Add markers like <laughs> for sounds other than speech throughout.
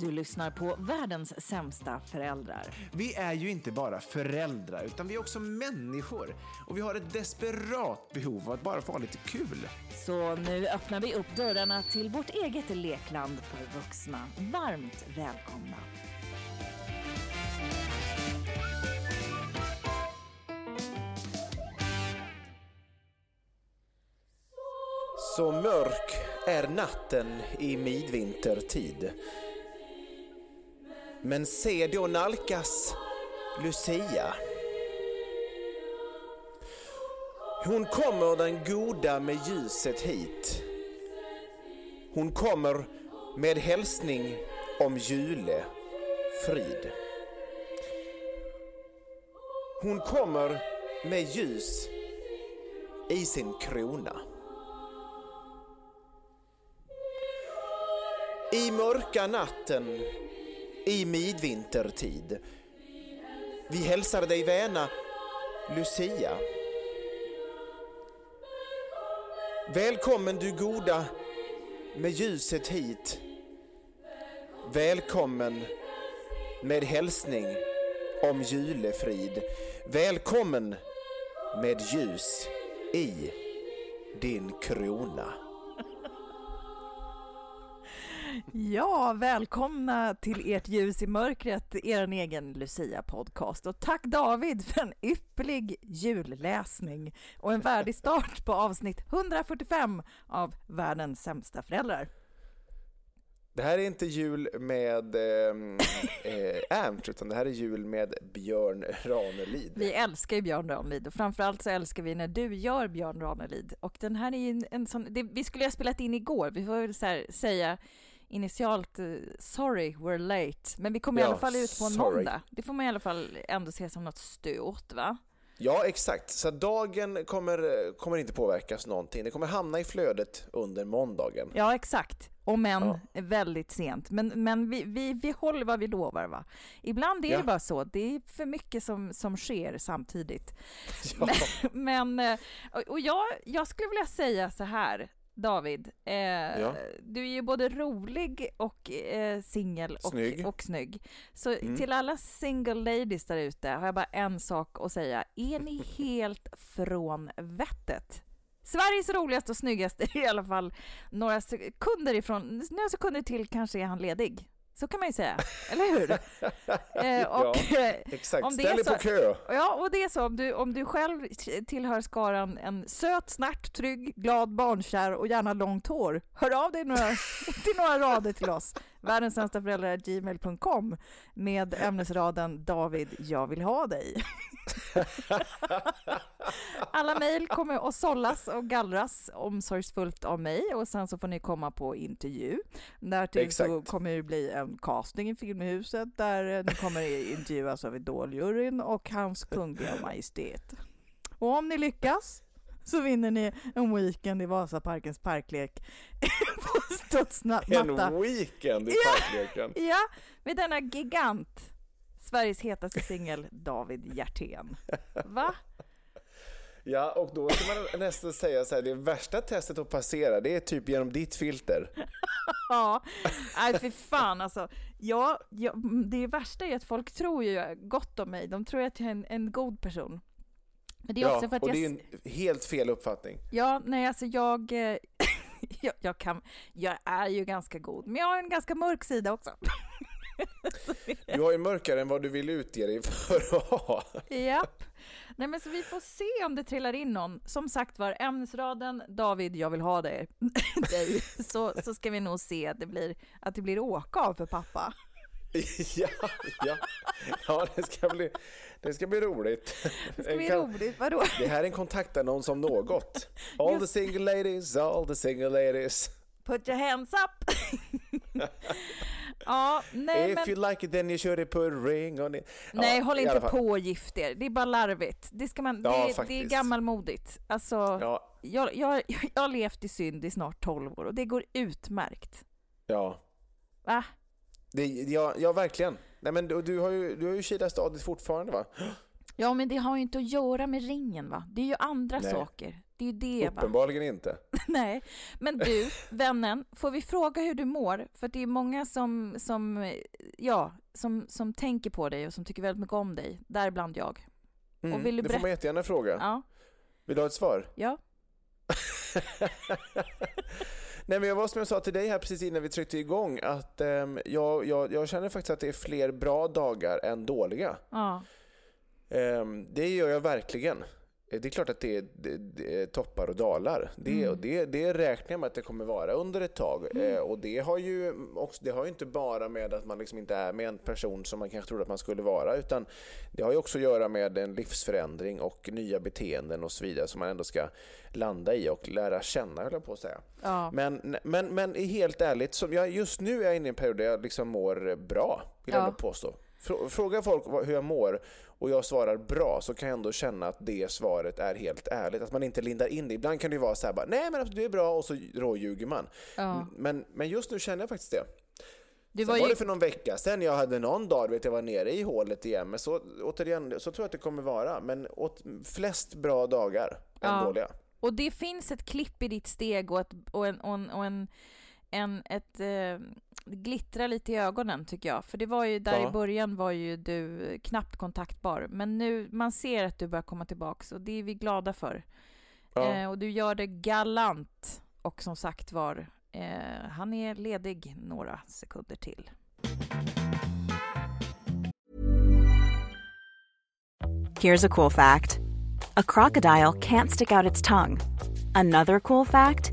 Du lyssnar på världens sämsta föräldrar. Vi är ju inte bara föräldrar, utan vi är också människor. Och vi har ett desperat behov av att bara få ha lite kul. Så nu öppnar vi upp dörrarna till vårt eget lekland för vuxna. Varmt välkomna. Så mörk är natten i midvintertid. Men se då nalkas Lucia. Hon kommer den goda med ljuset hit. Hon kommer med hälsning om jule frid. Hon kommer med ljus i sin krona. I mörka natten i midvintertid. Vi hälsar dig väna, Lucia. Välkommen du goda med ljuset hit. Välkommen med hälsning om julefrid. Välkommen med ljus i din krona. Ja, välkomna till ert ljus i mörkret, er egen Lucia-podcast. Och tack David för en ypperlig julläsning och en värdig start på avsnitt 145 av Världens sämsta föräldrar. Det här är inte jul med ehm, <laughs> eh, Ernst, utan det här är jul med Björn Ranelid. Vi älskar ju Björn Ranelid och framförallt så älskar vi när du gör Björn Ranelid. Och den här är ju en, en sån, det, vi skulle ha spelat in igår, vi får väl så här, säga initialt uh, sorry we're late, men vi kommer Ja, i alla fall ut på en sorry. måndag. Det får man i alla fall ändå se som något stort, va? Ja, exakt. Så dagen kommer, kommer inte påverkas någonting. Det kommer hamna i flödet under måndagen. Ja, exakt. Om än Ja. väldigt sent. Men, men vi, vi, vi håller vad vi lovar, va? Ibland är Ja. det bara så. Det är för mycket som, som sker samtidigt. <laughs> Ja. <laughs> Men, eh, och- och jag, jag skulle vilja säga så här, David. Eh, Ja. Du är ju både rolig och eh, singel och Snygg. och snygg. Så Mm. till alla single ladies där ute har jag bara en sak att säga. Är ni <laughs> helt från vettet? Sveriges roligaste och snyggaste är i alla fall några sekunder ifrån, några sekunder till kanske är han ledig. Så kan man ju säga, eller hur? <laughs> Eh, och, eh, Exakt. Ställ dig på kö. Ja, och det är så om du, om du själv tillhör skaran en söt, snärt, trygg, glad, barnkär och gärna långt hår. Hör av dig några, <laughs> till några rader till oss. Världens sämsta föräldrar gmail.com med <laughs> ämnesraden David, jag vill ha dig. <laughs> Alla mejl kommer att sållas och gallras omsorgsfullt av mig och sen så får ni komma på intervju. Därtill så Exakt. kommer det bli en casting i Filmhuset där ni kommer intervjuas av Idoljuryn och hans kungliga majestät. Och om ni lyckas så vinner ni en weekend i Vasaparkens parklek <laughs> på studsmatta. En weekend i Ja. parkleken. <laughs> Ja, med denna gigant. Sveriges hetaste singel, David Hjertén. Va? Ja, och då ska man <laughs> nästan säga så här, det värsta testet att passera, det är typ genom ditt filter. Ja, nej för fan alltså. Ja, ja, det värsta är att folk tror ju gott om mig. De tror att jag är en, en god person. Men det är också ja, för att och jag... det är en helt fel uppfattning. Ja, nej alltså jag, eh, <laughs> jag, jag, kan, jag är ju ganska god, men jag har en ganska mörk sida också. <laughs> Du har ju mörkare än vad du vill utge dig för att ha. Japp. Nej men så vi får se om det trillar in någon. Som sagt var, ämnesraden David, jag vill ha dig. <laughs> Så, så ska vi nog se att det blir, att det blir åka av för pappa. <laughs> Ja, ja. ja det, ska bli, det ska bli roligt. Det ska bli Kan- roligt, vadå? Det här är en kontaktannons om något. All the single ladies, all the single ladies. Put your hands up! ja, nej If men... you like it then you should put a ring on it. Ja, Nej, håll inte på och gift er. Det är bara larvigt. Det, ska man, Ja, det, det är gammalmodigt. Alltså, Ja, jag, jag, jag har levt i synd i snart 12 år och det går utmärkt. ja. Va? Det, ja, ja, verkligen. Nej, men du, du har ju, du har ju Kila stadigt fortfarande va? Ja, men det har ju inte att göra med ringen, va? Det är ju andra Nej. saker. Det är ju det, va? Uppenbarligen inte. <laughs> Nej. Men du, vännen, får vi fråga hur du mår? För det är många som, som, ja, som, som tänker på dig och som tycker väldigt mycket om dig. Däribland jag. Mm, vill du det får man jättegärna fråga. Ja. Vill du ha ett svar? Ja. <laughs> <laughs> Nej men jag var som jag sa till dig här precis innan vi tryckte igång att ehm, jag, jag, jag känner faktiskt att det är fler bra dagar än dåliga. Ja. Ehm, det gör jag verkligen. Eh, Det är klart att det är, det, det är toppar och dalar. Det, Mm. och det, det räknar jag med att det kommer vara under ett tag. Mm. Eh, och det har, ju också, det har ju inte bara med att man liksom inte är med en person som man kanske trodde att man skulle vara, utan det har ju också att göra med en livsförändring och nya beteenden och så vidare som man ändå ska landa i och lära känna, höll jag på att säga. Ja. Men, men, men helt ärligt, som jag, just nu är jag inne i en period där jag liksom mår bra, vill jag Ja. ändå påstå. Frå- Frågar folk hur jag mår och jag svarar bra så kan jag ändå känna att det svaret är helt ärligt. Att man inte lindar in det. Ibland kan det ju vara så här bara, nej men det är bra och så råljuger man. Ja. Men, men just nu känner jag faktiskt det. Du Sen var var, ju... det för någon vecka sedan jag hade någon dag, vet jag var nere i hålet igen. Men så, återigen, så tror jag att det kommer vara. Men åt flest bra dagar än Ja. dåliga. Och det finns ett klipp i ditt steg och, ett, och, en, och, en, och en, en, ett eh, glittrar lite i ögonen tycker jag. För det var ju där Ja. i början var ju du knappt kontaktbar. Men nu, man ser att du börjar komma tillbaks och det är vi glada för. Ja. Eh, och du gör det galant. Och som sagt var, eh, han är ledig några sekunder till. Here's a cool fact a crocodile can't stick out its tongue. Another cool fact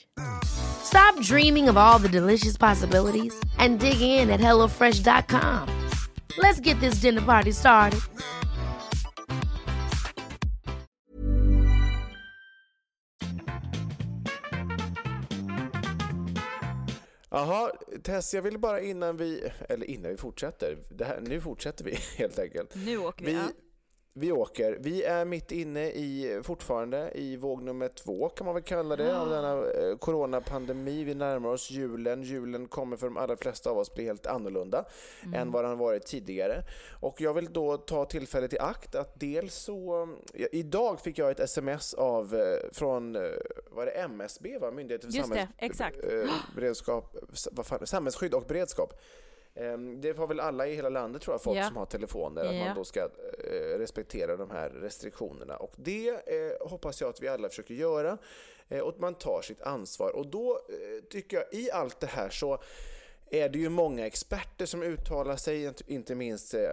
Stop dreaming of all the delicious possibilities and dig in at HelloFresh.com. Let's get this dinner party started. Jaha, Tess, jag vill bara innan vi, eller innan vi fortsätter, det här, nu fortsätter vi <laughs> helt enkelt. Nu åker vi. Vi, ja. Vi åker. Vi är mitt inne i, fortfarande i våg nummer två kan man väl kalla det, av denna eh, coronapandemi. Vi närmar oss julen. Julen kommer för de allra flesta av oss bli helt annorlunda än vad den varit tidigare. Och jag vill då ta tillfället i akt att dels så, idag fick jag ett sms av, eh, från, eh, var det MSB va? Myndigheten för Just det, samhälls- exakt. eh, beredskap, vad fan, samhällsskydd och beredskap Det har väl alla i hela landet tror jag, folk Ja. som har telefoner, att Ja. man då ska eh, respektera de här restriktionerna. Och det eh, hoppas jag att vi alla försöker göra eh, och att man tar sitt ansvar. Och då tycker jag i allt det här så är det ju många experter som uttalar sig, inte minst eh,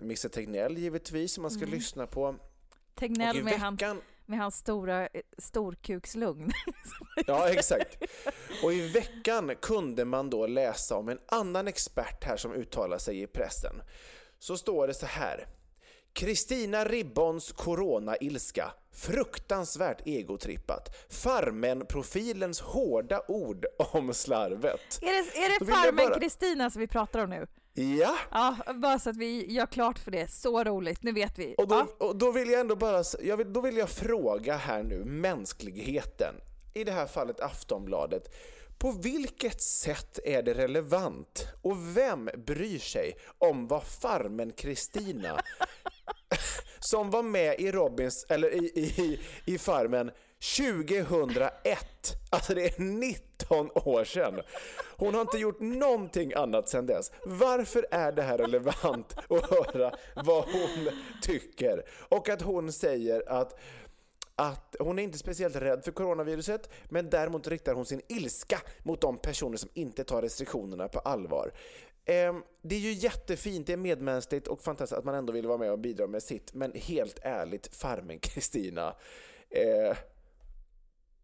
Misse Tegnell givetvis, som man ska lyssna på. Och Tegnell i Mm. med, han, veckan, med hans stora eh, storkukslugn. <laughs> Ja, exakt. Och i veckan kunde man då läsa om en annan expert här som uttalar sig i pressen. Så står det så här. Kristina Ribbons corona-ilska. Fruktansvärt egotrippat. Farmen-profilens hårda ord om slarvet. är det, är det vill jag Farmen bara- Kristina som vi pratar om nu? Ja, Ja, bara så att vi gör klart för det. Så roligt, nu vet vi. och då, ja. och då vill jag ändå bara, jag vill, då vill jag fråga här nu, mänskligheten, i det här fallet Aftonbladet, på vilket sätt är det relevant och vem bryr sig om vad farmen Kristina <laughs> som var med i Robins, eller i, i, i Farmen 2001, alltså det är 19 år sedan. Hon har inte gjort någonting annat sedan dess. Varför är det här relevant att höra vad hon tycker? Och att hon säger att att hon är inte speciellt rädd för coronaviruset, men däremot riktar hon sin ilska mot de personer som inte tar restriktionerna på allvar. Ehm, det är ju jättefint, det är medmänskligt och fantastiskt att man ändå vill vara med och bidra med sitt, men helt ärligt, farmen Kristina. Ehm,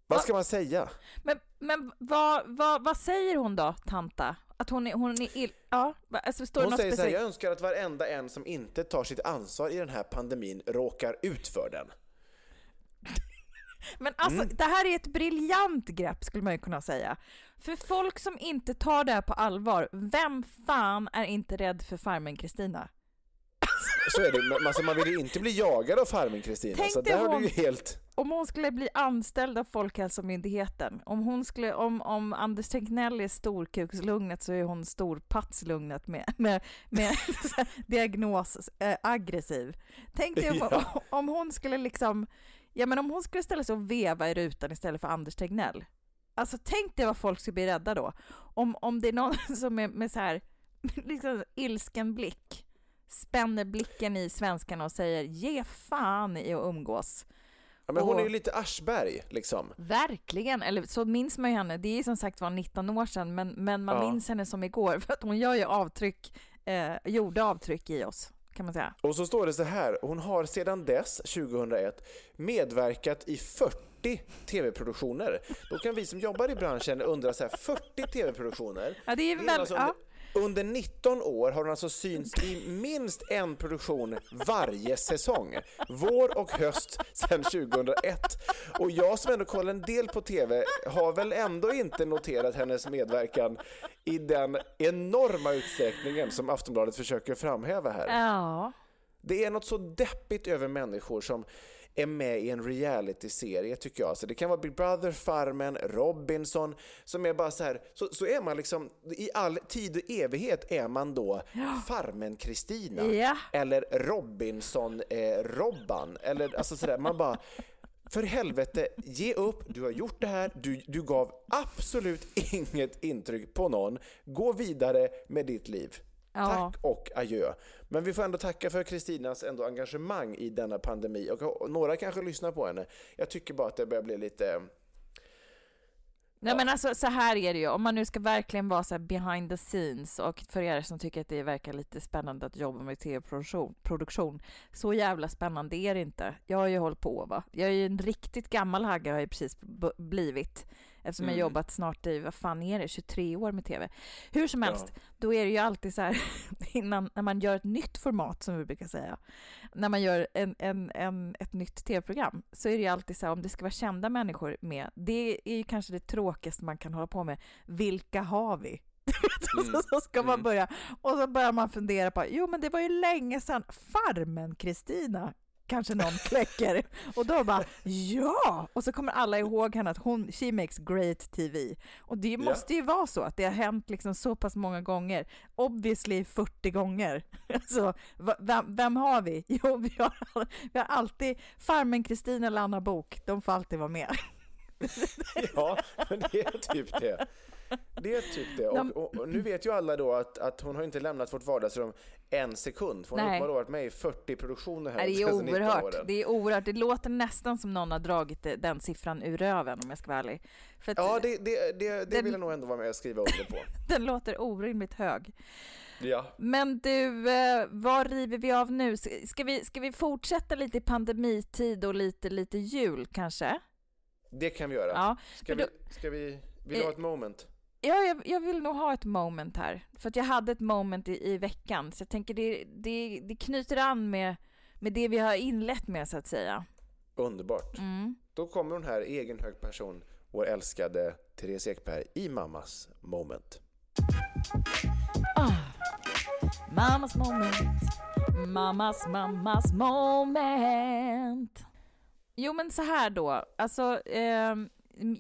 vad ska man säga? Men, men vad, vad, vad säger hon då, tanta? Att hon är, hon är ill... Ja, alltså står Hon säger så här, jag önskar att varenda en som inte tar sitt ansvar i den här pandemin råkar ut för den. <laughs> Men alltså, Mm. det här är ett briljant grepp skulle man ju kunna säga. För folk som inte tar det här på allvar, vem fan är inte rädd för farmen Kristina? Så är det, alltså man vill ju inte bli jagad av farmen Kristina, Tänk så där har hon- du ju helt... Om hon skulle bli anställd av Folkhälsomyndigheten, om, hon skulle, om, om Anders Tegnell är storkukslugnet så är hon storpatslugnet med, med, med <laughs> diagnos eh, aggressiv. Tänk dig om, Ja. om hon skulle liksom, ja men om hon skulle ställa sig och veva i rutan istället för Anders Tegnell. Alltså tänk dig vad folk skulle bli rädda då. Om, om det är någon <laughs> som är med så här, <laughs> liksom ilsken blick, spänner blicken i svenskarna och säger ge fan i att umgås. Ja, men hon Och- är ju lite Aschberg liksom. Verkligen, eller så minns man ju henne. Det är som sagt var 19 år sedan, men, men man Ja. minns henne som igår <laughs> för att hon gör ju avtryck, eh, gjorde avtryck i oss, kan man säga. Och så står det så här, hon har sedan dess, 2001, medverkat i 40 tv-produktioner. Då kan vi som jobbar i branschen undra så här, 40 tv-produktioner? Ja, det är Det är väl, alltså ja. Under, under 19 år har hon alltså synts i minst en produktion varje säsong. Vår och höst sedan 2001. Och jag som ändå kollar en del på TV har väl ändå inte noterat hennes medverkan i den enorma utsträckningen som Aftonbladet försöker framhäva här. ja. Det är något så deppigt över människor som är med i en reality-serie tycker jag. Alltså det kan vara Big Brother, Farmen, Robinson som är bara så här, så, så är man liksom i all tid och evighet är man då Farmen-Kristina Ja. eller Robinson-Robban eller alltså sådär, man bara för helvete, ge upp, du har gjort det här, du, du gav absolut <laughs> inget intryck på någon. Gå vidare med ditt liv. Ja. Tack och adjö. Men vi får ändå tacka för Kristinas ändå engagemang i denna pandemi och några kanske lyssnar på henne. Jag tycker bara att det börjar bli lite... Nej men alltså så här är det ju, om man nu ska verkligen vara så här behind the scenes och för er som tycker att det verkar lite spännande att jobba med tv-produktion, produktion, så jävla spännande är det inte. Jag har ju hållit på va. Jag är ju en riktigt gammal hagga har jag precis blivit eftersom jag Mm. jobbat snart i, vad fan är det, 23 år med tv. Hur som helst, Ja. då är det ju alltid så här <laughs> innan, när man gör ett nytt format som vi brukar säga, när man gör en, en, en, ett nytt tv-program så är det ju alltid så här om det ska vara kända människor med, det är ju kanske det tråkigaste man kan hålla på med. Vilka har vi? <laughs> Så, så ska man Mm. börja, och så börjar man fundera på, jo men det var ju länge sedan Farmen-Kristina kanske någon <laughs> kläcker. Och då bara ja! Och så kommer alla ihåg henne att hon, she makes great TV. Och det måste ju vara så att det har hänt liksom så pass många gånger. Obviously 40 gånger. <laughs> Alltså, vem, vem har vi? <laughs> Jo, vi har, vi har alltid Farmen Kristina eller Anna Bok. De får alltid vara med. ja, men det är typ det. Det är typ det. Och, och, och, nu vet ju alla då att, att hon har inte lämnat vårt vardagsrum en sekund. För hon Nej. har varit med i 40 produktioner här. Det är oerhört. Det är oerhört. Det låter nästan som någon har dragit den siffran ur röven om jag ska vara ärlig. Att, ja, det, det, det, det den, vill jag nog ändå vara med och skriva under på. <laughs> den låter orimligt hög. Ja. Men du, eh, vad river vi av nu? Ska vi, ska vi fortsätta lite i pandemitid och lite, lite jul kanske? Det kan vi göra. Ja, ska, vi, ska vi, vill du ha ett moment? Ja, jag, jag, vill nog ha ett moment här. För att jag hade ett moment i, i veckan. Så jag tänker det, det, det knyter an med, med det vi har inlett med så att säga. Underbart. Mm. Då kommer hon här, egen hög person, vår älskade Therese Ekberg i Mammas moment. Ah. Mammas moment. Mammas, mammas moment. Jo men så här då, alltså eh,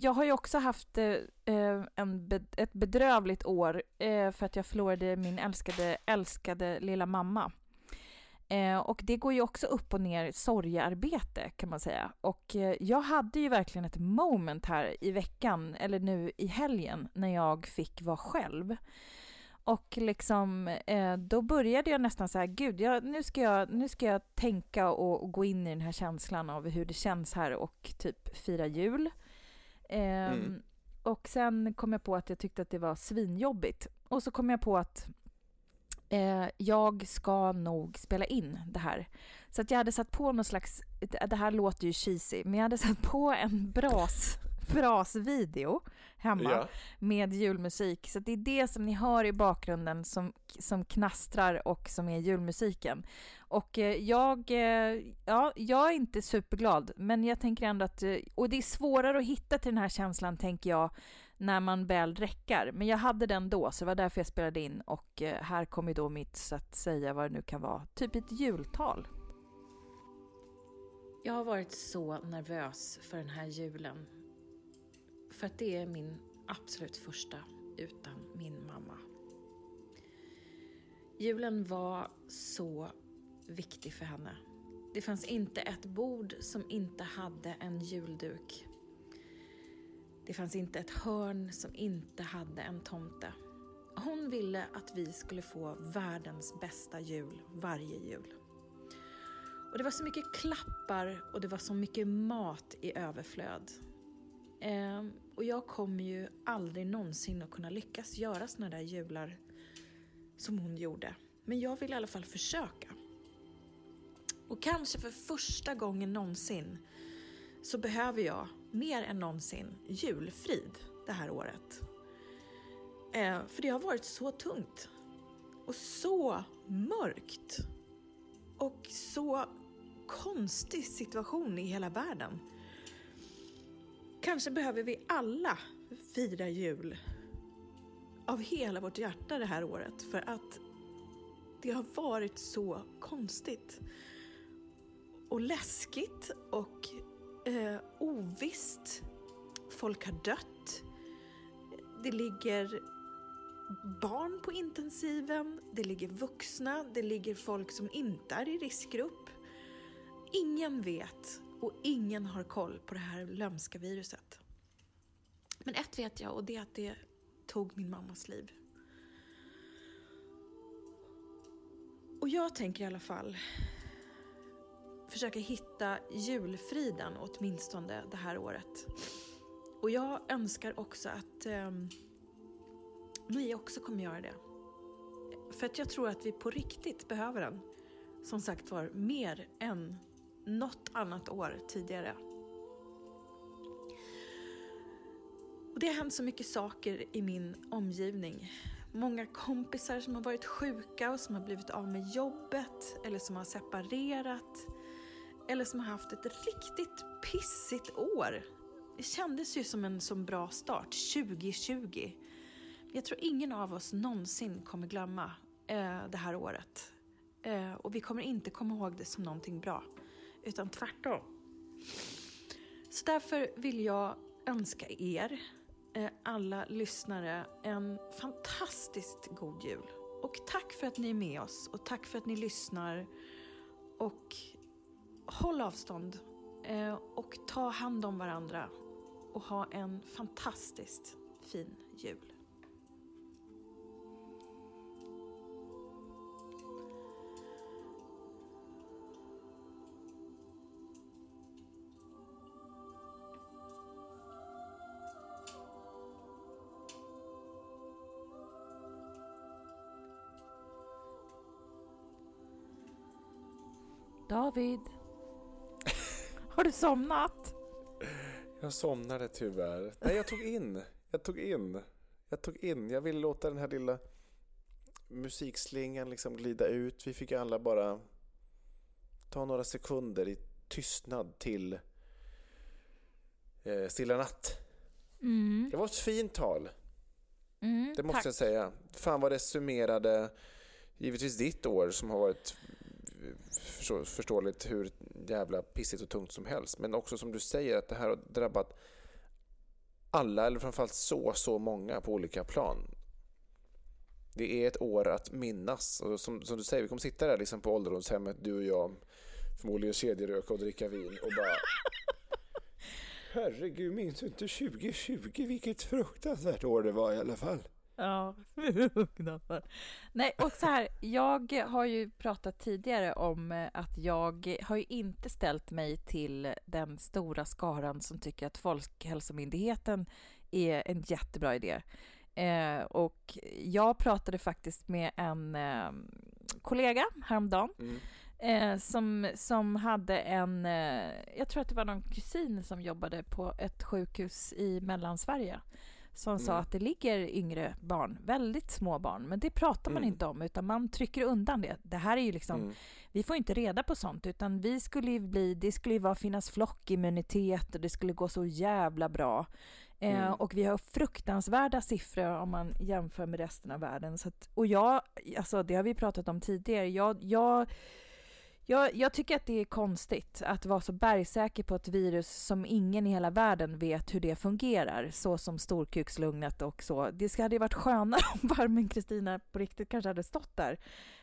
jag har ju också haft eh, eh en, ett bedrövligt år eh, för att jag förlorade min älskade, älskade lilla mamma. Eh, och det går ju också upp och ner sorgearbete kan man säga. Och eh, jag hade ju verkligen ett moment här i veckan, eller nu i helgen, när jag fick vara själv. Och liksom, eh, då började jag nästan så här, gud, jag, nu, ska jag, nu ska jag tänka och, och, gå in i den här känslan av hur det känns här och typ fira jul. Eh, mm. Och sen kom jag på att jag tyckte att det var svinjobbigt. Och så kom jag på att eh, jag ska nog spela in det här. Så att jag hade satt på någon slags, det här låter ju cheesy, men jag hade satt på en bras frasvideo hemma ja. med julmusik. Så det är det som ni hör i bakgrunden som, som knastrar och som är julmusiken. Och eh, jag, eh, ja, jag är inte superglad, men jag tänker ändå att, eh, och det är svårare att hitta till den här känslan tänker jag, när man väl räcker. Men jag hade den då, så det var därför jag spelade in och här kommer då mitt, så att säga vad det nu kan vara, typ ett jultal. Jag har varit så nervös för den här julen för att det är min absolut första utan min mamma. Julen var så viktig för henne. Det fanns inte ett bord som inte hade en julduk. Det fanns inte ett hörn som inte hade en tomte. Hon ville att vi skulle få världens bästa jul varje jul. Och det var så mycket klappar och det var så mycket mat i överflöd. Ehm, och jag kommer ju aldrig någonsin att kunna lyckas göra såna där jular som hon gjorde. Men jag vill i alla fall försöka. Och kanske för första gången någonsin så behöver jag mer än någonsin julfrid det här året. Eh, för det har varit så tungt och så mörkt och så konstig situation i hela världen. Kanske behöver vi alla fira jul av hela vårt hjärta det här året för att det har varit så konstigt och läskigt och eh, ovisst. Folk har dött. Det ligger barn på intensiven, det ligger vuxna, det ligger folk som inte är i riskgrupp. Ingen vet och ingen har koll på det här lömska viruset. Men ett vet jag och det är att det tog min mammas liv. Och jag tänker i alla fall försöka hitta julfriden åtminstone det här året. Och jag önskar också att eh, ni också kommer göra det. För att jag tror att vi på riktigt behöver den. Som sagt var, mer än något annat år tidigare. Och det har hänt så mycket saker i min omgivning. Många kompisar som har varit sjuka och som har blivit av med jobbet eller som har separerat eller som har haft ett riktigt pissigt år. Det kändes ju som en så bra start, 2020. Jag tror ingen av oss någonsin kommer glömma eh, det här året. Eh, och vi kommer inte komma ihåg det som någonting bra utan tvärtom. Så därför vill jag önska er, eh, alla lyssnare, en fantastiskt god jul. Och tack för att ni är med oss och tack för att ni lyssnar. Och håll avstånd eh, och ta hand om varandra. och ha en fantastiskt fin jul. David. Har du somnat? Jag somnade tyvärr. Nej, jag tog in. Jag tog in. Jag tog in. Jag ville låta den här lilla musikslingan liksom glida ut. Vi fick alla bara ta några sekunder i tystnad till eh, Stilla natt. Mm. Det var ett fint tal. Mm, Det måste tack. jag säga. Fan vad det summerade givetvis ditt år som har varit förståeligt hur jävla pissigt och tungt som helst. Men också som du säger att det här har drabbat alla, eller framförallt så, så många på olika plan. Det är ett år att minnas. Och som, som du säger, vi kommer sitta där liksom på ålderdomshemmet, du och jag, förmodligen kedjeröka och dricka vin och bara <laughs> Herregud, minns du inte 2020? Vilket fruktansvärt år det var i alla fall. Ja, <laughs> fruktansvärt. Nej, och så här, jag har ju pratat tidigare om eh, att jag har ju inte ställt mig till den stora skaran som tycker att Folkhälsomyndigheten är en jättebra idé. Eh, och jag pratade faktiskt med en eh, kollega häromdagen Mm. eh, som, som hade en, eh, jag tror att det var någon kusin som jobbade på ett sjukhus i Mellansverige som sa Mm. att det ligger yngre barn, väldigt små barn, men det pratar man Mm. inte om utan man trycker undan det. Det här är ju liksom, Mm. vi får inte reda på sånt utan vi skulle ju bli, det skulle ju vara finnas flockimmunitet och det skulle gå så jävla bra. Eh, Mm. och vi har fruktansvärda siffror om man jämför med resten av världen. Så att, och jag, alltså det har vi pratat om tidigare, jag, jag jag, jag tycker att det är konstigt att vara så bergsäker på ett virus som ingen i hela världen vet hur det fungerar, så som storkukslugnet och så. Det hade ju varit skönare <laughs> om Farmen Kristina på riktigt kanske hade stått där.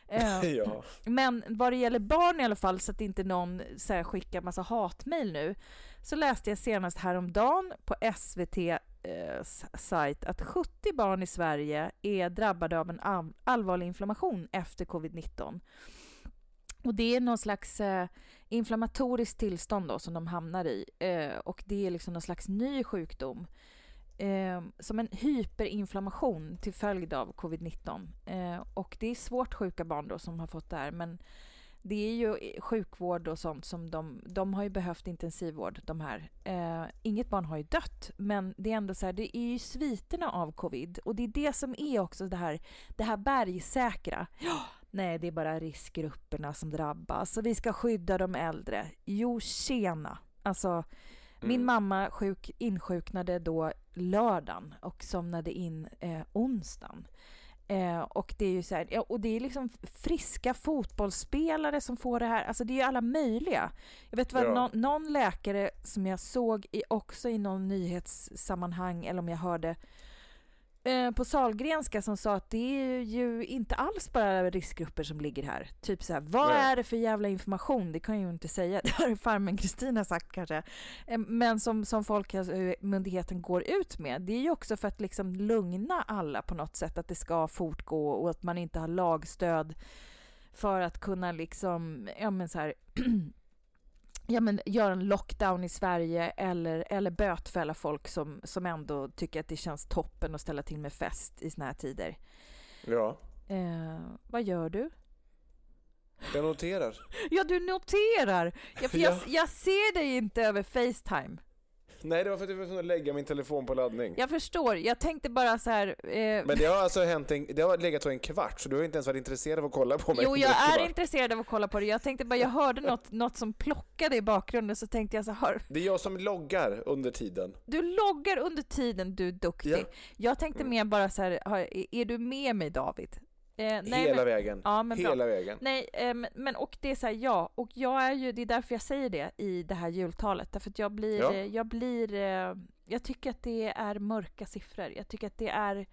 Eh, <laughs> Ja. men vad det gäller barn i alla fall, så att inte någon så här, skickar massa hatmejl nu, så läste jag senast häromdagen på SVT eh, sajt att 70 barn i Sverige är drabbade av en all- allvarlig inflammation efter covid-19. Och det är någon slags eh, inflammatoriskt tillstånd då, som de hamnar i. Eh, och det är liksom någon slags ny sjukdom. Eh, som en hyperinflammation till följd av covid-19. Eh, och det är svårt sjuka barn då som har fått det här. Men det är ju sjukvård och sånt som de, de har ju behövt intensivvård de här. Eh, inget barn har ju dött, men det är ändå så här, det är ju sviterna av covid. Och det är det som är också det här, det här bergsäkra. Ja, nej, det är bara riskgrupperna som drabbas och vi ska skydda de äldre. Jo, tjena. Alltså, min Mm. mamma sjuk, insjuknade då lördagen och somnade in eh, onsdagen. Eh, och det är ju så här, ja, och det är liksom friska fotbollsspelare som får det här. Alltså det är ju alla möjliga. Jag vet vad Ja. någon, någon läkare som jag såg i, också i någon nyhetssammanhang eller om jag hörde eh, på Salgrenska som sa att det är ju inte alls bara riskgrupper som ligger här. Typ så här, vad Nej. är det för jävla information? Det kan jag ju inte säga. <laughs> Det har farmen Kristina sagt kanske. Eh, Men som, som Folkhälsomyndigheten går ut med, det är ju också för att liksom lugna alla på något sätt, att det ska fortgå och att man inte har lagstöd för att kunna liksom, ja men så här, <clears throat> ja men göra en lockdown i Sverige eller, eller bötfälla folk som, som ändå tycker att det känns toppen att ställa till med fest i såna här tider. ja, Eh, vad gör du? jag noterar. <laughs> Ja, du noterar! Ja, för jag, <laughs> Ja. jag ser dig inte över Facetime. Nej, det var för att jag var tvungen att lägga min telefon på laddning. Jag förstår. Jag tänkte bara så här... Eh, Men det har <laughs> alltså hänt en, det har legat så en kvart, så du har inte ens varit intresserad av att kolla på mig Jo, jag är kvart. intresserad av att kolla på det. Jag tänkte bara, jag hörde något, något som plockade i bakgrunden, så tänkte jag så här, <laughs> Det är jag som loggar under tiden. du loggar under tiden, du är duktig. Ja. Mm. Jag tänkte mer bara så här, är du med mig David? Eh, nej, Hela men, vägen. Ja, men bra. Hela vägen. Nej, eh, men- och det är så här, ja, och jag är ju, det är därför jag säger det i det här jultalet, därför att jag blir, Ja. eh, jag blir, eh, jag tycker att det är mörka siffror. Jag tycker att det är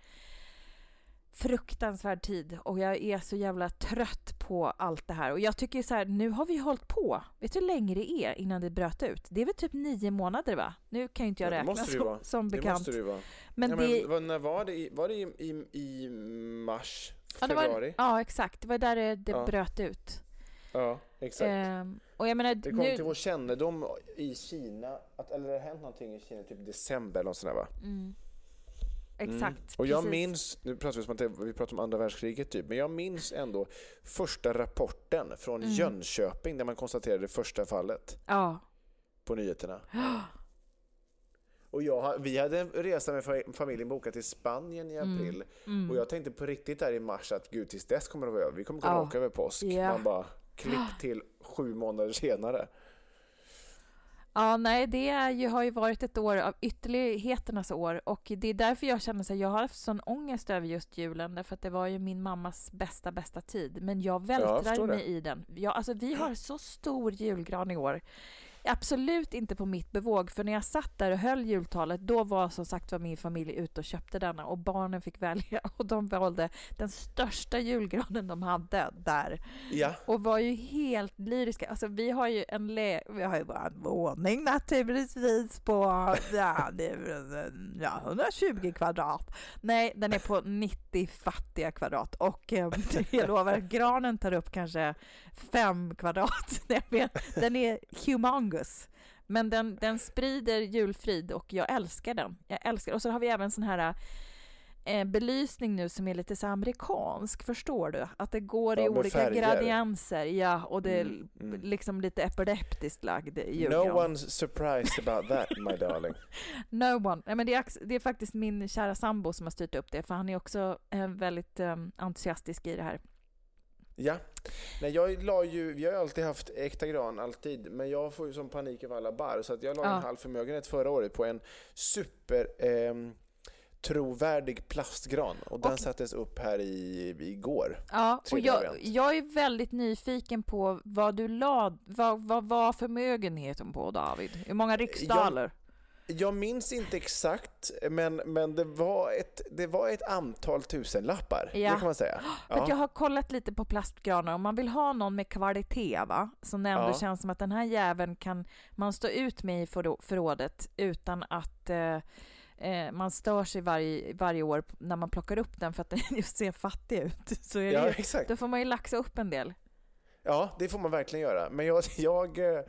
fruktansvärd tid och jag är så jävla trött på allt det här. Och jag tycker så här, nu har vi hållit på. Vet du hur länge det är innan det bröt ut? Det är väl typ nio månader va? Nu kan ju inte jag Ja, det räkna det ju som, som Det bekant. måste det ju vara. Men ja, det, men, vad- när var det? I, var det i, i, i mars? Ja, Februari? var, ja, exakt. Det var där det, det Ja. bröt ut. Ja, exakt. Ehm, och jag menar, Det kom nu... till vår kännedom i Kina, att, eller det har hänt någonting i Kina typ december eller något sånt där va? Mm. Mm. Exakt. Och jag precis. minns, nu pratar vi som att vi pratar om andra världskriget typ, men jag minns ändå första rapporten från Mm. Jönköping där man konstaterade det första fallet Ja. på nyheterna. <gasps> Och jag, vi hade en resa med fa- familjen bokat till Spanien i april Mm. och jag tänkte på riktigt där i mars att gud tills dess kommer det vara över. Vi kommer kunna Ja. åka över påsk. Ja. Man bara klipp till sju månader senare. Ja, nej, det är ju, har ju varit ett år av ytterligheternas år och det är därför jag känner att jag har haft sån ångest över just julen därför att det var ju min mammas bästa, bästa tid. Men jag vältrar förstår mig i den. Jag, alltså, vi har så stor julgran i år. Absolut inte på mitt bevåg, för när jag satt där och höll jultalet, då var som sagt var min familj ute och köpte denna och barnen fick välja <laughs> och de valde den största julgranen de hade där Ja, och var ju helt lyriska. Alltså vi har ju en le- vi har ju bara en våning naturligtvis på ja, ja, 120 kvadrat. Nej, den är på 90 fattiga kvadrat och eh, <laughs> jag lovar, granen tar upp kanske fem kvadrat. <laughs> Jag vet, Den är humongous. Men den, den sprider julfrid och jag älskar den. Jag älskar Och så har vi även sån här eh, belysning nu som är lite så amerikansk, förstår du? Att det går i Ja, med olika färger. gradienser, ja, och det är Mm, mm. liksom lite epileptiskt lagd julgran. no one's surprised about that my darling. <laughs> No one. Nej, men det, är, det är faktiskt min kära sambo som har styrt upp det, för han är också eh, väldigt eh, entusiastisk i det här. Ja, Nej, jag la ju, vi har ju alltid haft äkta gran, alltid, men jag får ju som panik över alla barr så att jag la Ja. en halv förmögenhet förra året på en super ehm, trovärdig plastgran och den Och- sattes upp här i, igår. Ja, och jag, jag är väldigt nyfiken på vad du la, vad, vad var förmögenheten på David? Hur många riksdaler? Jag minns inte exakt, men, men det, var ett, det var ett antal tusenlappar, Ja. det kan man säga. <gasps> För att jag har kollat lite på plastgranar, om man vill ha någon med kvalitet va, som ändå Ja. känns som att den här jäveln kan man stå ut med i förrådet utan att eh, eh, man stör sig varje, varje år när man plockar upp den för att den <laughs> just ser fattig ut. <laughs> Så är det Ja, ju, exakt. då får man ju laxa upp en del. Ja, det får man verkligen göra. Men jag, <laughs> jag eh,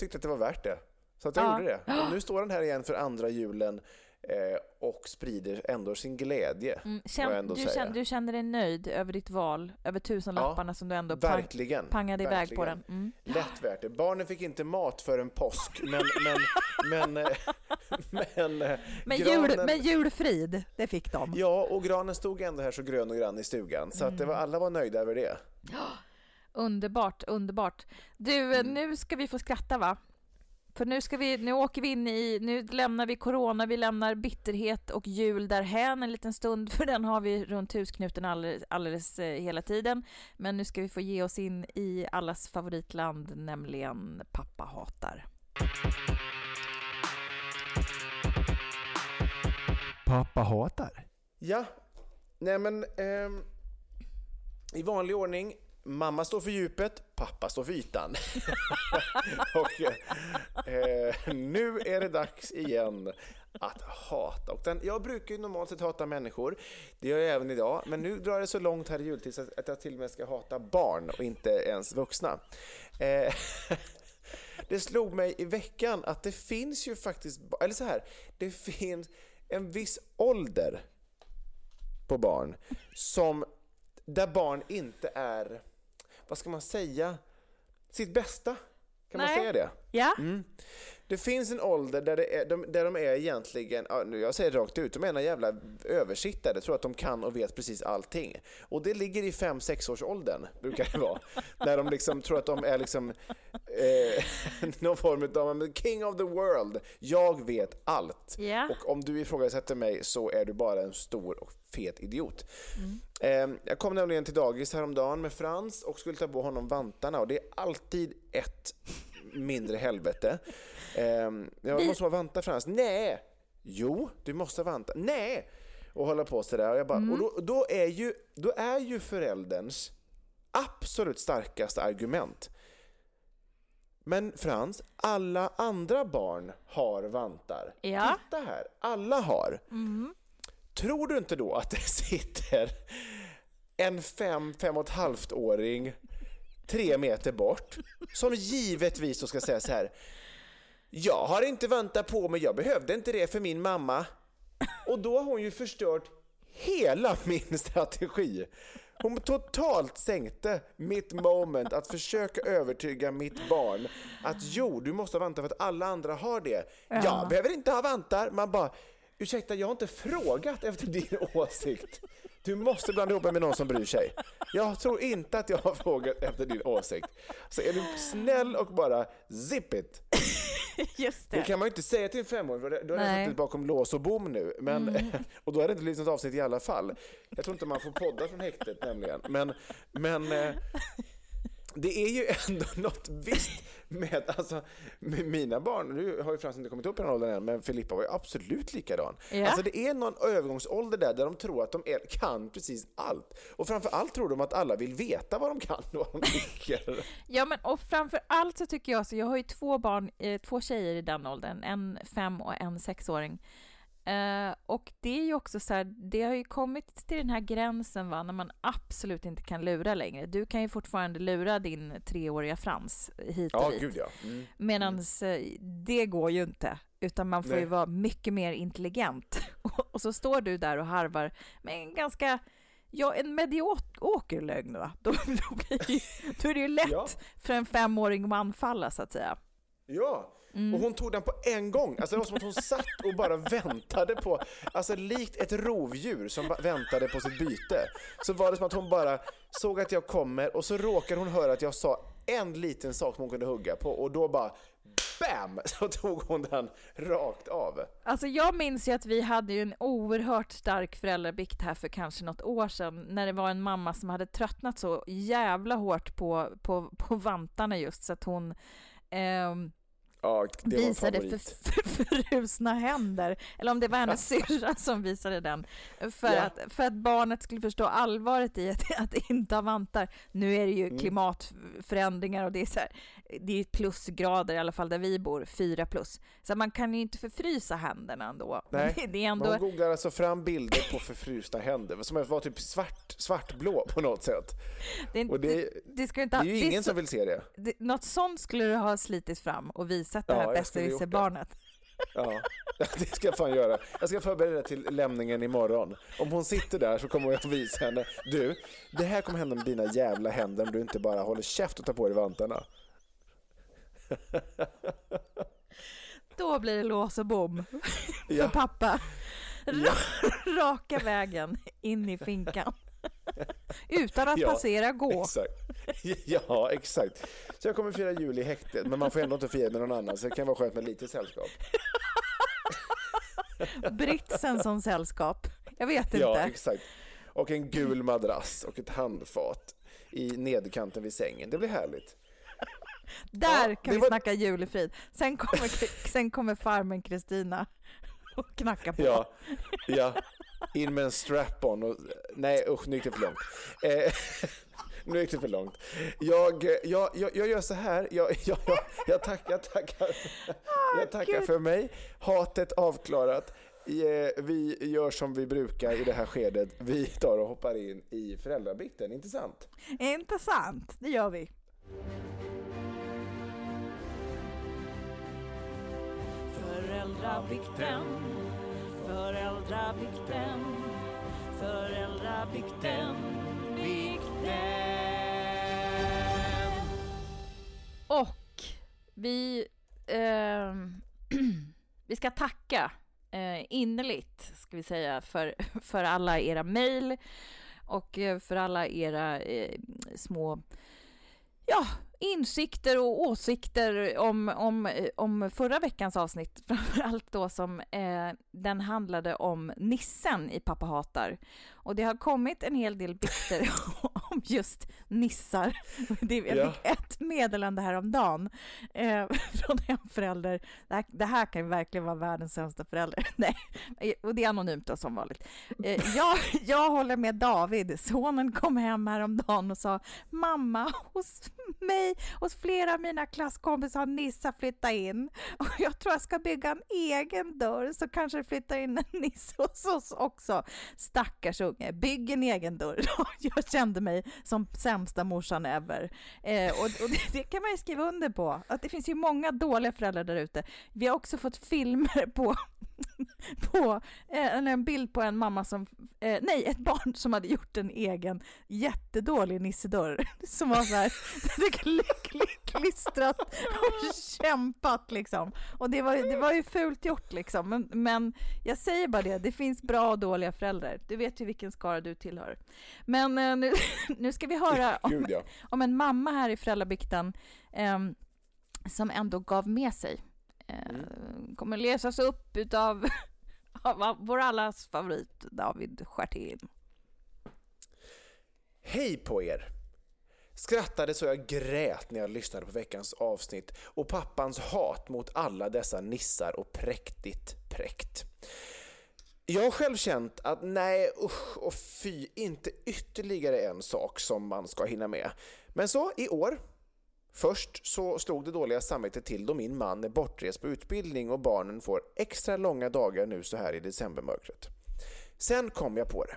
tyckte att det var värt det. Så att jag Ja. gjorde det. Och nu <gasps> står den här igen för andra julen eh, och sprider ändå sin glädje. Mm. Känn, du, säga. känn, du känner dig nöjd över ditt val, över tusenlapparna som du ändå pang, Verkligen. pangade iväg på verkligen. den. Mm. Lätt värt det. Barnen fick inte mat förrän påsk, men... Men, men, eh, <laughs> men, eh, Men, granen, jul, men julfrid, det fick de. Ja, och granen stod ändå här så grön och grann i stugan. Så att det var, alla var nöjda över det. <gasps> Underbart, underbart. Du, Mm. nu ska vi få skratta va? För nu, ska vi, nu åker vi in i, nu lämnar vi corona, vi lämnar bitterhet och jul därhän en liten stund, <laughs> för den har vi runt husknuten alldeles, alldeles eh, hela tiden. Men nu ska vi få ge oss in i allas favoritland, nämligen pappa hatar. Pappa hatar. Ja, nej men ehm, i vanlig ordning, mamma står för djupet, pappa står för ytan. <laughs> och eh, nu är det dags igen att hata. Och den, jag brukar ju normalt sett hata människor, det gör jag även idag, men nu drar det så långt här i jultid att att jag till och med ska hata barn och inte ens vuxna. Eh, <laughs> det slog mig i veckan att det finns ju faktiskt, eller så här, det finns en viss ålder på barn som där barn inte är, vad ska man säga, sitt bästa. Kan man Nej. säga det? Ja? Mm. Det finns en ålder där, det är, de, där de är egentligen, jag säger det rakt ut, de är ena jävla översittare, tror att de kan och vet precis allting. Och det ligger i 5-6 års åldern brukar det vara. <laughs> när de liksom tror att de är liksom eh, <laughs> någon form av king of the world. Jag vet allt. Ja. Och om du ifrågasätter mig så är du bara en stor och fet idiot. Eh, jag kom nämligen till dagis häromdagen med Frans och skulle ta på honom vantarna och det är alltid ett mindre helvete. Eh, jag måste ha vantar Frans. Nej! Jo, du måste ha vantar. Nej! och hålla på sådär. Och, jag bara, Mm. och då, då, är ju, då är ju förälderns absolut starkaste argument men Frans, alla andra barn har vantar. Ja. Titta här, alla har. Mm. Tror du inte då att det sitter en fem, fem och ett halvt åring tre meter bort som givetvis då ska säga så här Jag har inte vantar på mig, jag behövde inte det för min mamma. Och då har hon ju förstört hela min strategi. Hon totalt sänkte mitt moment att försöka övertyga mitt barn att jo, du måste ha vantar för att alla andra har det. Jag behöver inte ha vantar. Man bara, ursäkta, jag har inte frågat efter din <laughs> åsikt. Du måste blanda ihop mig med någon som bryr sig. Jag tror inte att jag har frågat efter din åsikt. Så är du snäll och bara zip it. <laughs> Just Det det. kan man ju inte säga till en femåring, för då har jag. Mm. suttit bakom lås och bom nu. Men, <laughs> och då är det inte lyssnat avsnitt i alla fall. Jag tror inte man får podda från häktet nämligen. Men, men eh, det är ju ändå <laughs> något visst med, alltså, med mina barn. Nu har ju Frans inte kommit upp i den åldern än, men Filippa var ju absolut likadan. Ja. Alltså det är någon övergångsålder där, där de tror att de är, kan precis allt. Och framför allt tror de att alla vill veta vad de kan och vad de tycker. <laughs> Ja, men och framför allt så tycker jag så, jag har ju två barn, eh, två tjejer i den åldern, en fem och en sexåring. Eh, och det är ju också så här, det har ju kommit till den här gränsen va, när man absolut inte kan lura längre. Du kan ju fortfarande lura din treåriga Frans hit och Ja, dit. gud ja. Mm. Medan det går ju inte, utan man får ju Nej. vara mycket mer intelligent. <laughs> Och, så står du där och harvar med en ganska, ja en medioker lögn va? Då, då, blir det ju, då är det ju lätt Ja. för en femåring att anfalla så att säga. Ja, Mm. och hon tog den på en gång. Alltså det var som att hon satt och bara väntade på, alltså likt ett rovdjur som väntade på sitt byte. Så var det som att hon bara såg att jag kommer och så råkade hon höra att jag sa en liten sak som hon kunde hugga på och då bara BAM! Så tog hon den rakt av. Alltså jag minns ju att vi hade ju en oerhört stark föräldrabikt här för kanske något år sedan när det var en mamma som hade tröttnat så jävla hårt på, på, på vantarna just så att hon ehm, Ja, det visade för, för, förrusna händer, eller om det var hennes syrra som visade den, för, Ja. att, för att barnet skulle förstå allvaret i att, att inte ha vantar. Nu är det Mm. ju klimatförändringar och det är så här, det är plusgrader i alla fall där vi bor, fyra plus. Så man kan ju inte förfrysa händerna ändå. Nej, <laughs> det, det ändå... hon googlade alltså fram bilder på förfrusna händer som var typ svart, svartblå på något sätt. Det, Och det, det ska inte det är ju det ingen så, som vill se det. det, Något sånt skulle du ha slitit fram och visat det Ja, här det. besserwisser-barnet. <laughs> Ja, det ska jag fan göra. Jag ska förbereda till lämningen imorgon. Om hon sitter där så kommer jag att visa henne. Du, det här kommer hända med dina jävla händer om du inte bara håller käft och tar på dig vantarna. <laughs> Då blir det lås och bom för Ja. pappa. Ja. <laughs> Raka vägen in i finkan. <laughs> Utan att Ja, passera gå. Exakt. <laughs> Ja, exakt. Så jag kommer fira jul i häktet, men man får ändå inte fira med någon annan, så det kan vara skönt med lite sällskap. <laughs> Britsen som sällskap. Jag vet Ja, inte. exakt. Och en gul madrass och ett handfat i nederkanten vid sängen. Det blir härligt. Där Ja, kan vi var- snacka julefrid. Sen kommer, sen kommer farmen Kristina och knackar på. Ja, ja. In med en strap-on och... Nej usch, nu gick det för långt. Eh, <laughs> nu gick det för långt. Jag, jag, jag, jag gör så här, jag, <laughs> jag, jag, jag tackar, jag tackar, jag tackar Gud. för mig. Hatet avklarat. Eh, Vi gör som vi brukar i det här skedet. Vi tar och hoppar in i föräldrabikten, inte sant? Intressant, det gör vi. Föräldrabikten, föräldrabikten, föräldrabikten, bikten. Och vi, eh, <clears throat> vi ska tacka eh, innerligt, ska vi säga, för, <laughs> för alla era mejl och eh, för alla era eh, små ja, insikter och åsikter om, om, om förra veckans avsnitt, <laughs> framförallt då som eh, den handlade om nissen i Pappa hatar. Och det har kommit en hel del bikter <laughs> om just nissar. <laughs> Det, jag Ja. fick ett meddelande häromdagen eh, <laughs> från en förälder. Det här, det här kan ju verkligen vara världens sämsta förälder. <laughs> Nej, och det är anonymt då, som vanligt. Eh, jag, jag håller med David. Sonen kom hem häromdagen och sa mamma, hos mig, hos flera av mina klasskompisar har Nissa flyttat in och jag tror jag ska bygga en egen dörr så kanske det flyttar in en Nisse hos oss också. Stackars unge, bygg en egen dörr. Jag kände mig som sämsta morsan ever. Eh, och och det, det kan man ju skriva under på, att det finns ju många dåliga föräldrar där ute. Vi har också fått filmer <laughs> på på eh, eller en bild på en mamma som, eh, nej ett barn som hade gjort en egen jättedålig nissedörr <laughs> som var så här, <laughs> det är lyckligt klistrat och kämpat liksom. Och det var, det var ju fult gjort liksom, men, men jag säger bara det, det finns bra och dåliga föräldrar. Du vet ju vilken skara du tillhör. Men eh, nu, <laughs> nu ska vi höra om, om en mamma här i föräldrabikten ehm, som ändå gav med sig. Eh, kommer läsas upp utav <laughs> av vår allas favorit David Stjärtin. Hej på er! Skrattade så jag grät när jag lyssnade på veckans avsnitt och pappans hat mot alla dessa nissar och präktigt präkt. Jag har själv känt att nej usch och fy, inte ytterligare en sak som man ska hinna med. Men så i år, först så slog det dåliga samvetet till då min man är bortrest på utbildning och barnen får extra långa dagar nu så här i decembermörkret. Sen kom jag på det.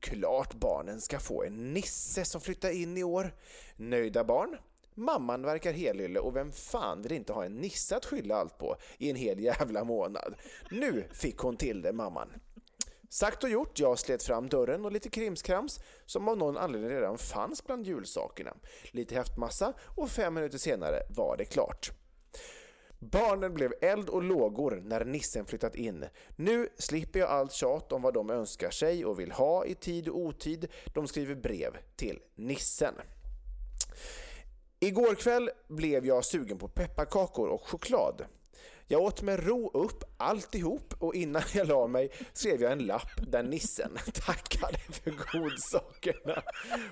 Klart barnen ska få en nisse som flyttar in i år. Nöjda barn? Mamman verkar helylle och vem fan vill inte ha en nisse att skylla allt på i en hel jävla månad? Nu fick hon till det mamman. Sagt och gjort, jag slet fram dörren och lite krimskrams som av någon anledning redan fanns bland julsakerna. Lite häftmassa och fem minuter senare var det klart. Barnen blev eld och lågor när nissen flyttat in. Nu slipper jag allt tjat om vad de önskar sig och vill ha i tid och otid. De skriver brev till nissen. Igår kväll blev jag sugen på pepparkakor och choklad. Jag åt med ro upp alltihop och innan jag la mig skrev jag en lapp där nissen <laughs> tackade för godsakerna.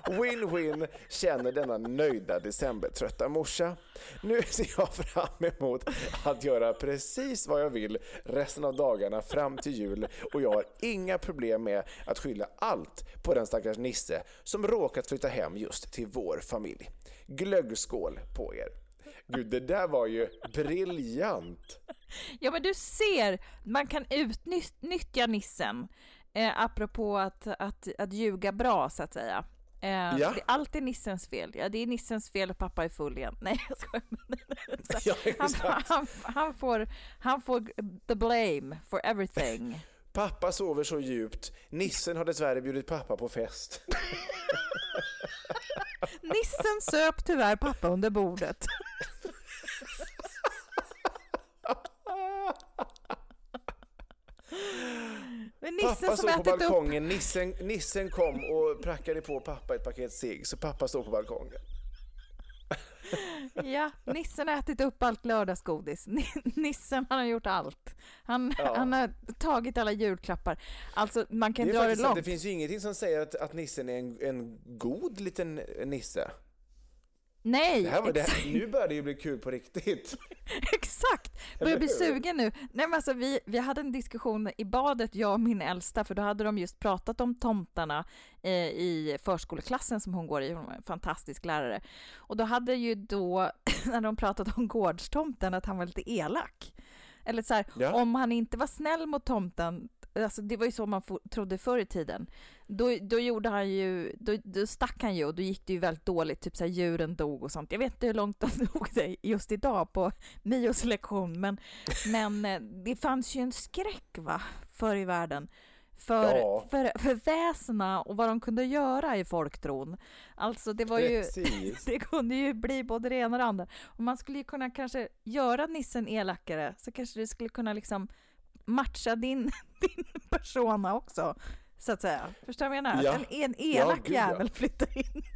Win-win känner denna nöjda decembertrötta morsa. Nu ser jag fram emot att göra precis vad jag vill resten av dagarna fram till jul och jag har inga problem med att skylla allt på den stackars Nisse som råkat flytta hem just till vår familj. Glöggskål på er! Gud, det där var ju briljant! Ja men du ser, man kan utnyttja nissen. Eh, apropå att, att, att ljuga bra så att säga. Eh, Ja. Det är alltid nissens fel. Ja, det är nissens fel och pappa är full igen. <laughs> Nej jag skojar. <laughs> Ja, han, han, han, får, han får the blame for everything. <laughs> Pappa sover så djupt. Nissen har dessvärre bjudit pappa på fest. Nissen söp tyvärr pappa under bordet. Men nissen Pappa som stod på ätit upp balkongen, nissen, nissen kom och prackade på pappa ett paket cigg, så pappa stod på balkongen. Ja, nissen har ätit upp allt lördagsgodis. Ni- Nissen han har gjort allt. Han, Ja. han har tagit alla julklappar. Alltså man kan Det, dra det långt. det finns ju ingenting som säger att, att nissen är en, en god liten nisse. Nej, Det här var, det exakt. här, nu börjar det ju bli kul på riktigt. <laughs> Exakt! Börjar bli sugen nu. Nej, men alltså, vi, vi hade en diskussion i badet, jag och min äldsta, för då hade de just pratat om tomtarna eh, i förskoleklassen som hon går i. Hon var en fantastisk lärare. Och då hade ju då, <laughs> när de pratade om gårdstomten, att han var lite elak. Eller så här, Ja. om han inte var snäll mot tomten, alltså det var ju så man trodde förr i tiden, då, då gjorde han ju, då, då stack han ju och då gick det ju väldigt dåligt, typ så här djuren dog och sånt. Jag vet inte hur långt de <laughs> dog det just idag på Mios lektion, men, men eh, det fanns ju en skräck va, förr i världen. För, Ja. för, för väsena och vad de kunde göra i folktron. Alltså det var ju, <laughs> det kunde ju bli både det ena och det andra. Och man skulle ju kunna kanske göra nissen elakare, så kanske det skulle kunna liksom matcha din, <laughs> din persona också, så att säga. Förstår du vad jag menar? Ja. En, en elak gud, ja. jävel flyttar in. <laughs>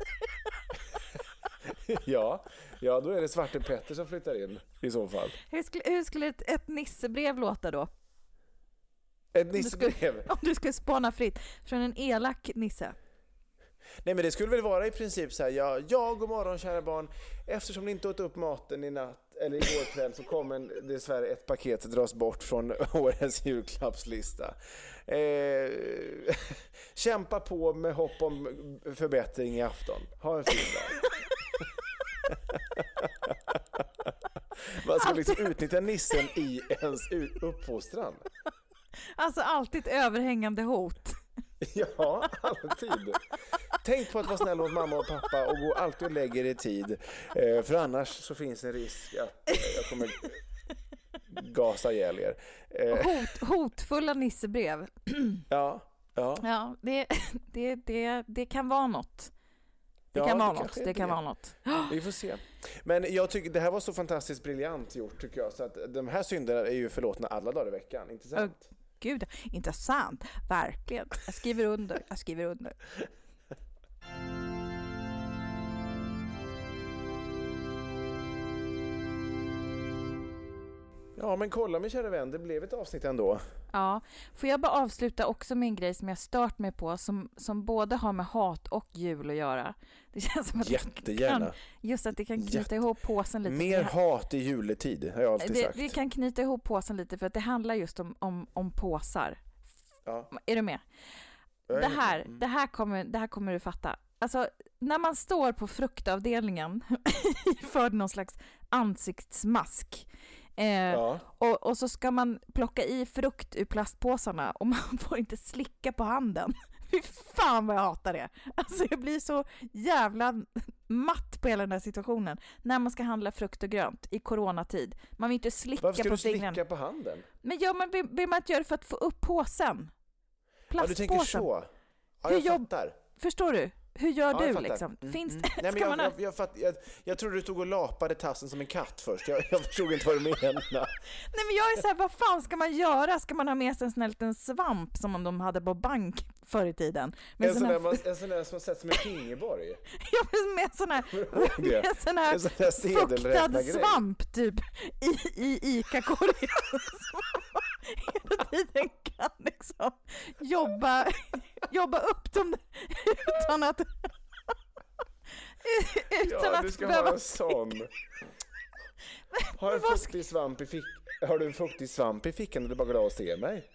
Ja, ja, då är det Svarte Petter som flyttar in i så fall. Hur skulle, hur skulle ett, ett nissebrev låta då? Ett Om nissebrev. <laughs> Om du skulle spåna fritt från en elak nisse. Nej men det skulle väl vara i princip så här, ja, ja god morgon kära barn. Eftersom ni inte åt upp maten i natt eller igår kväll så kommer dessvärre ett paket dras bort från <laughs> årets julklappslista. Eh, <laughs> kämpa på med hopp om förbättring i afton. Ha en fin dag. Man ska liksom utnyttja nissen i ens uppfostran. Alltså alltid ett överhängande hot. <laughs> Ja, alltid. Tänk på att vara snäll mot mamma och pappa och gå alltid och lägger i tid. Eh, för annars så finns en risk att jag kommer gasa ihjäl er. Eh. Hot, hotfulla nissebrev. Ja. Ja, ja det, det, det, det kan vara något. Det ja, kan vara något. Det kan vara något. Vi får se. Men jag tycker det här var så fantastiskt briljant gjort tycker jag. Så att de här synderna är ju förlåtna alla dagar i veckan. Inte sant? Gud, intressant, verkligen. Jag skriver under, jag skriver under. Ja, men kolla min kära vän, det blev ett avsnitt ändå. Ja, får jag bara avsluta också med en grej som jag stört mig på som, som både har med hat och jul att göra. Det känns som att Jättegärna. Kan, just att det kan knyta Jätte... ihop påsen lite. Mer hat i juletid, har jag alltid det, sagt. Det kan knyta ihop påsen lite för att det handlar just om, om, om påsar. Ja. Är du med? Det här, mm. det, här kommer, det här kommer du fatta. Alltså, när man står på fruktavdelningen <laughs> för någon slags ansiktsmask Eh, ja. och, och, så ska man plocka i frukt ur plastpåsarna och man <laughs> får inte slicka på handen. <laughs> Fy fan vad jag hatar det! Alltså jag blir så jävla matt på hela den här situationen när man ska handla frukt och grönt i coronatid. Man vill inte slicka Varför ska på du slicka på handen? Men ja, man vill, man inte göra det för att få upp påsen? Plastpåsen. Ja, du tänker så. Ja, jag fattar. Förstår du? Hur gör ja, du liksom? Mm, Finns mm. Nej, men jag, jag, jag, fatt, jag, jag trodde du stod och lapade tassen som en katt först. Jag, jag förstod inte vad du menade. <laughs> Nej men jag är så här, vad fan ska man göra? Ska man ha med sig en sån här liten svamp som de hade på bank förr i tiden? Med en sån, där, man, en sån där som sett som en fingerborg? <laughs> ja, med sån här, med sån här, sån här fuktad svamp typ i, i ICA-korgen. <laughs> hela tiden kan liksom jobba, jobba upp dem utan att utan ja, du ska ha en sån. Har, en fuktig svamp i fick... har du <laughs> en fuktig svamp i fickan du bara glad att se mig?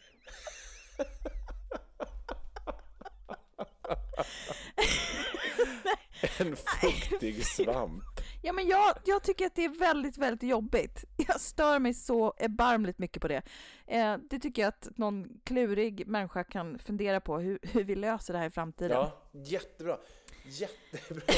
en fuktig svamp. Ja, men jag, jag tycker att det är väldigt, väldigt jobbigt. <laughs> Jag stör mig så erbarmligt mycket på det. Eh, det tycker jag att någon klurig människa kan fundera på, hur, hur vi löser det här i framtiden. Ja, jättebra. Jättebra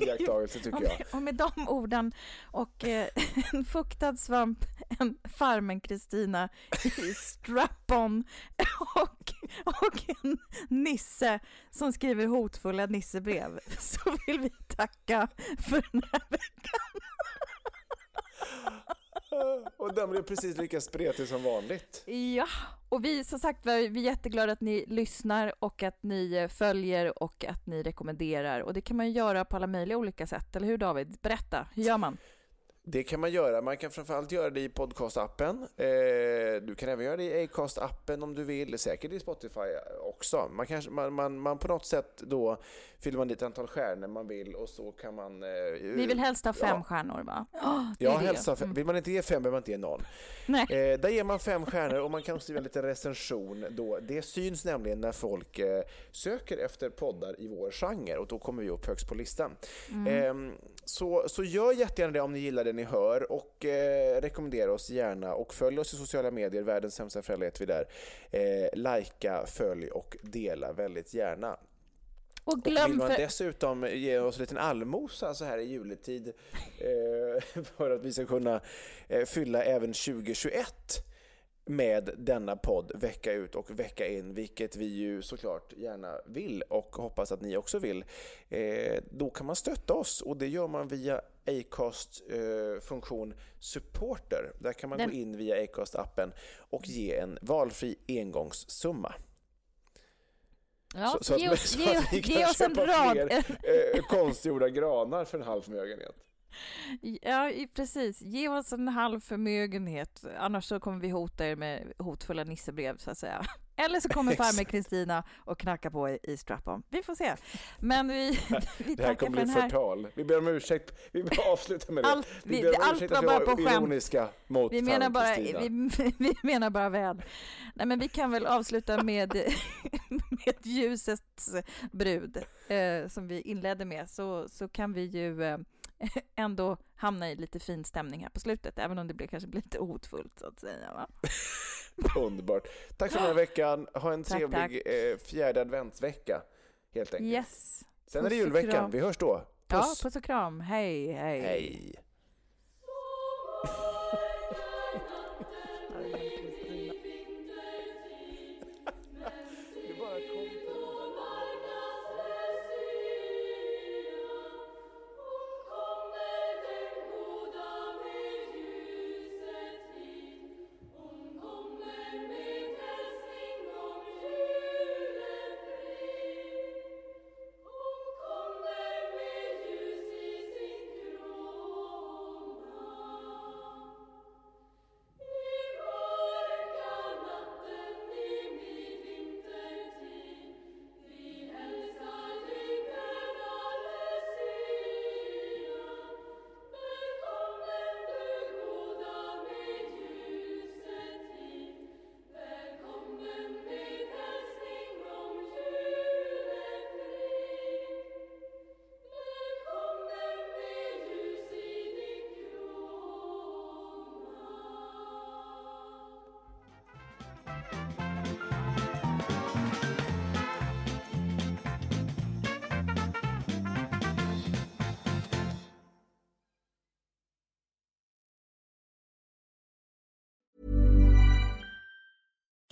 <laughs> iakttagelse tycker jag. Och med de orden och eh, <laughs> en fuktad svamp, en Farmen-Kristina i strap-on <laughs> och, och en Nisse som skriver hotfulla nissebrev så vill vi tacka för den här veckan. <laughs> Och den blev precis lika spretig som vanligt. Ja, och vi som sagt vi är jätteglada att ni lyssnar och att ni eh, följer och att ni rekommenderar. Och det kan man göra på alla möjliga olika sätt, eller hur David? Berätta, hur gör man? Det kan man göra. Man kan framförallt göra det i podcastappen. Eh, du kan även göra det i Acast-appen om du vill, säkert i Spotify också. Man, kanske, man, man, man på något sätt då fyller man dit ett antal stjärnor man vill och så kan man... Eh, Vi vill helst ha fem ja. stjärnor va? Oh, ja, helst ha fem. Mm. Vill man inte ge fem behöver man inte ge noll. Nej. Eh, där ger man fem stjärnor och man kan skriva en liten recension då. Det syns nämligen när folk söker efter poddar i vår genre och då kommer vi upp högst på listan. Mm. Så, så gör jättegärna det om ni gillar det ni hör och eh, rekommendera oss gärna och följ oss i sociala medier, världens sämsta föräldrar heter vi där. Eh, Lajka, följ och dela väldigt gärna. Och, glöm och vill man för... dessutom ge oss en liten allmosa så här i juletid eh, <laughs> för att vi ska kunna eh, fylla även 2021 med denna podd vecka ut och vecka in, vilket vi ju såklart gärna vill och hoppas att ni också vill. Eh, då kan man stötta oss och det gör man via Acast eh, funktion Supporter. Där kan man Den... gå in via Acast-appen och ge en valfri engångssumma. Ja, så, så, ge, att, så ge, att vi kan köpa fler eh, konstgjorda granar för en halv förmögenhet. <laughs> Ja, precis. Ge oss en halv förmögenhet, annars så kommer vi hota er med hotfulla nissebrev, så att säga. <laughs> Eller så kommer farmor Kristina och knackar på i, strap-on. Vi får se. Men vi, <laughs> vi Det här kommer bli här. förtal. Vi ber om ursäkt. Vi vill avsluta med det. Allt- vi- om allt var vi bara var på skämt. ironiska mot Vi menar, bara, vi, vi menar bara väl. Nej, men vi kan väl avsluta med, med ljusets brud, eh, som vi inledde med, så, så kan vi ju eh, <laughs> ändå hamna i lite fin stämning här på slutet, även om det blir, kanske blir lite hotfullt så att säga. Va? <laughs> Underbart. Tack för den här veckan. Ha en Tack, trevlig eh, fjärde adventsvecka. Helt enkelt. Yes. Sen är det Puss julveckan. Vi hörs då. Ja, Puss. puss och kram. Hej, hej. Hej.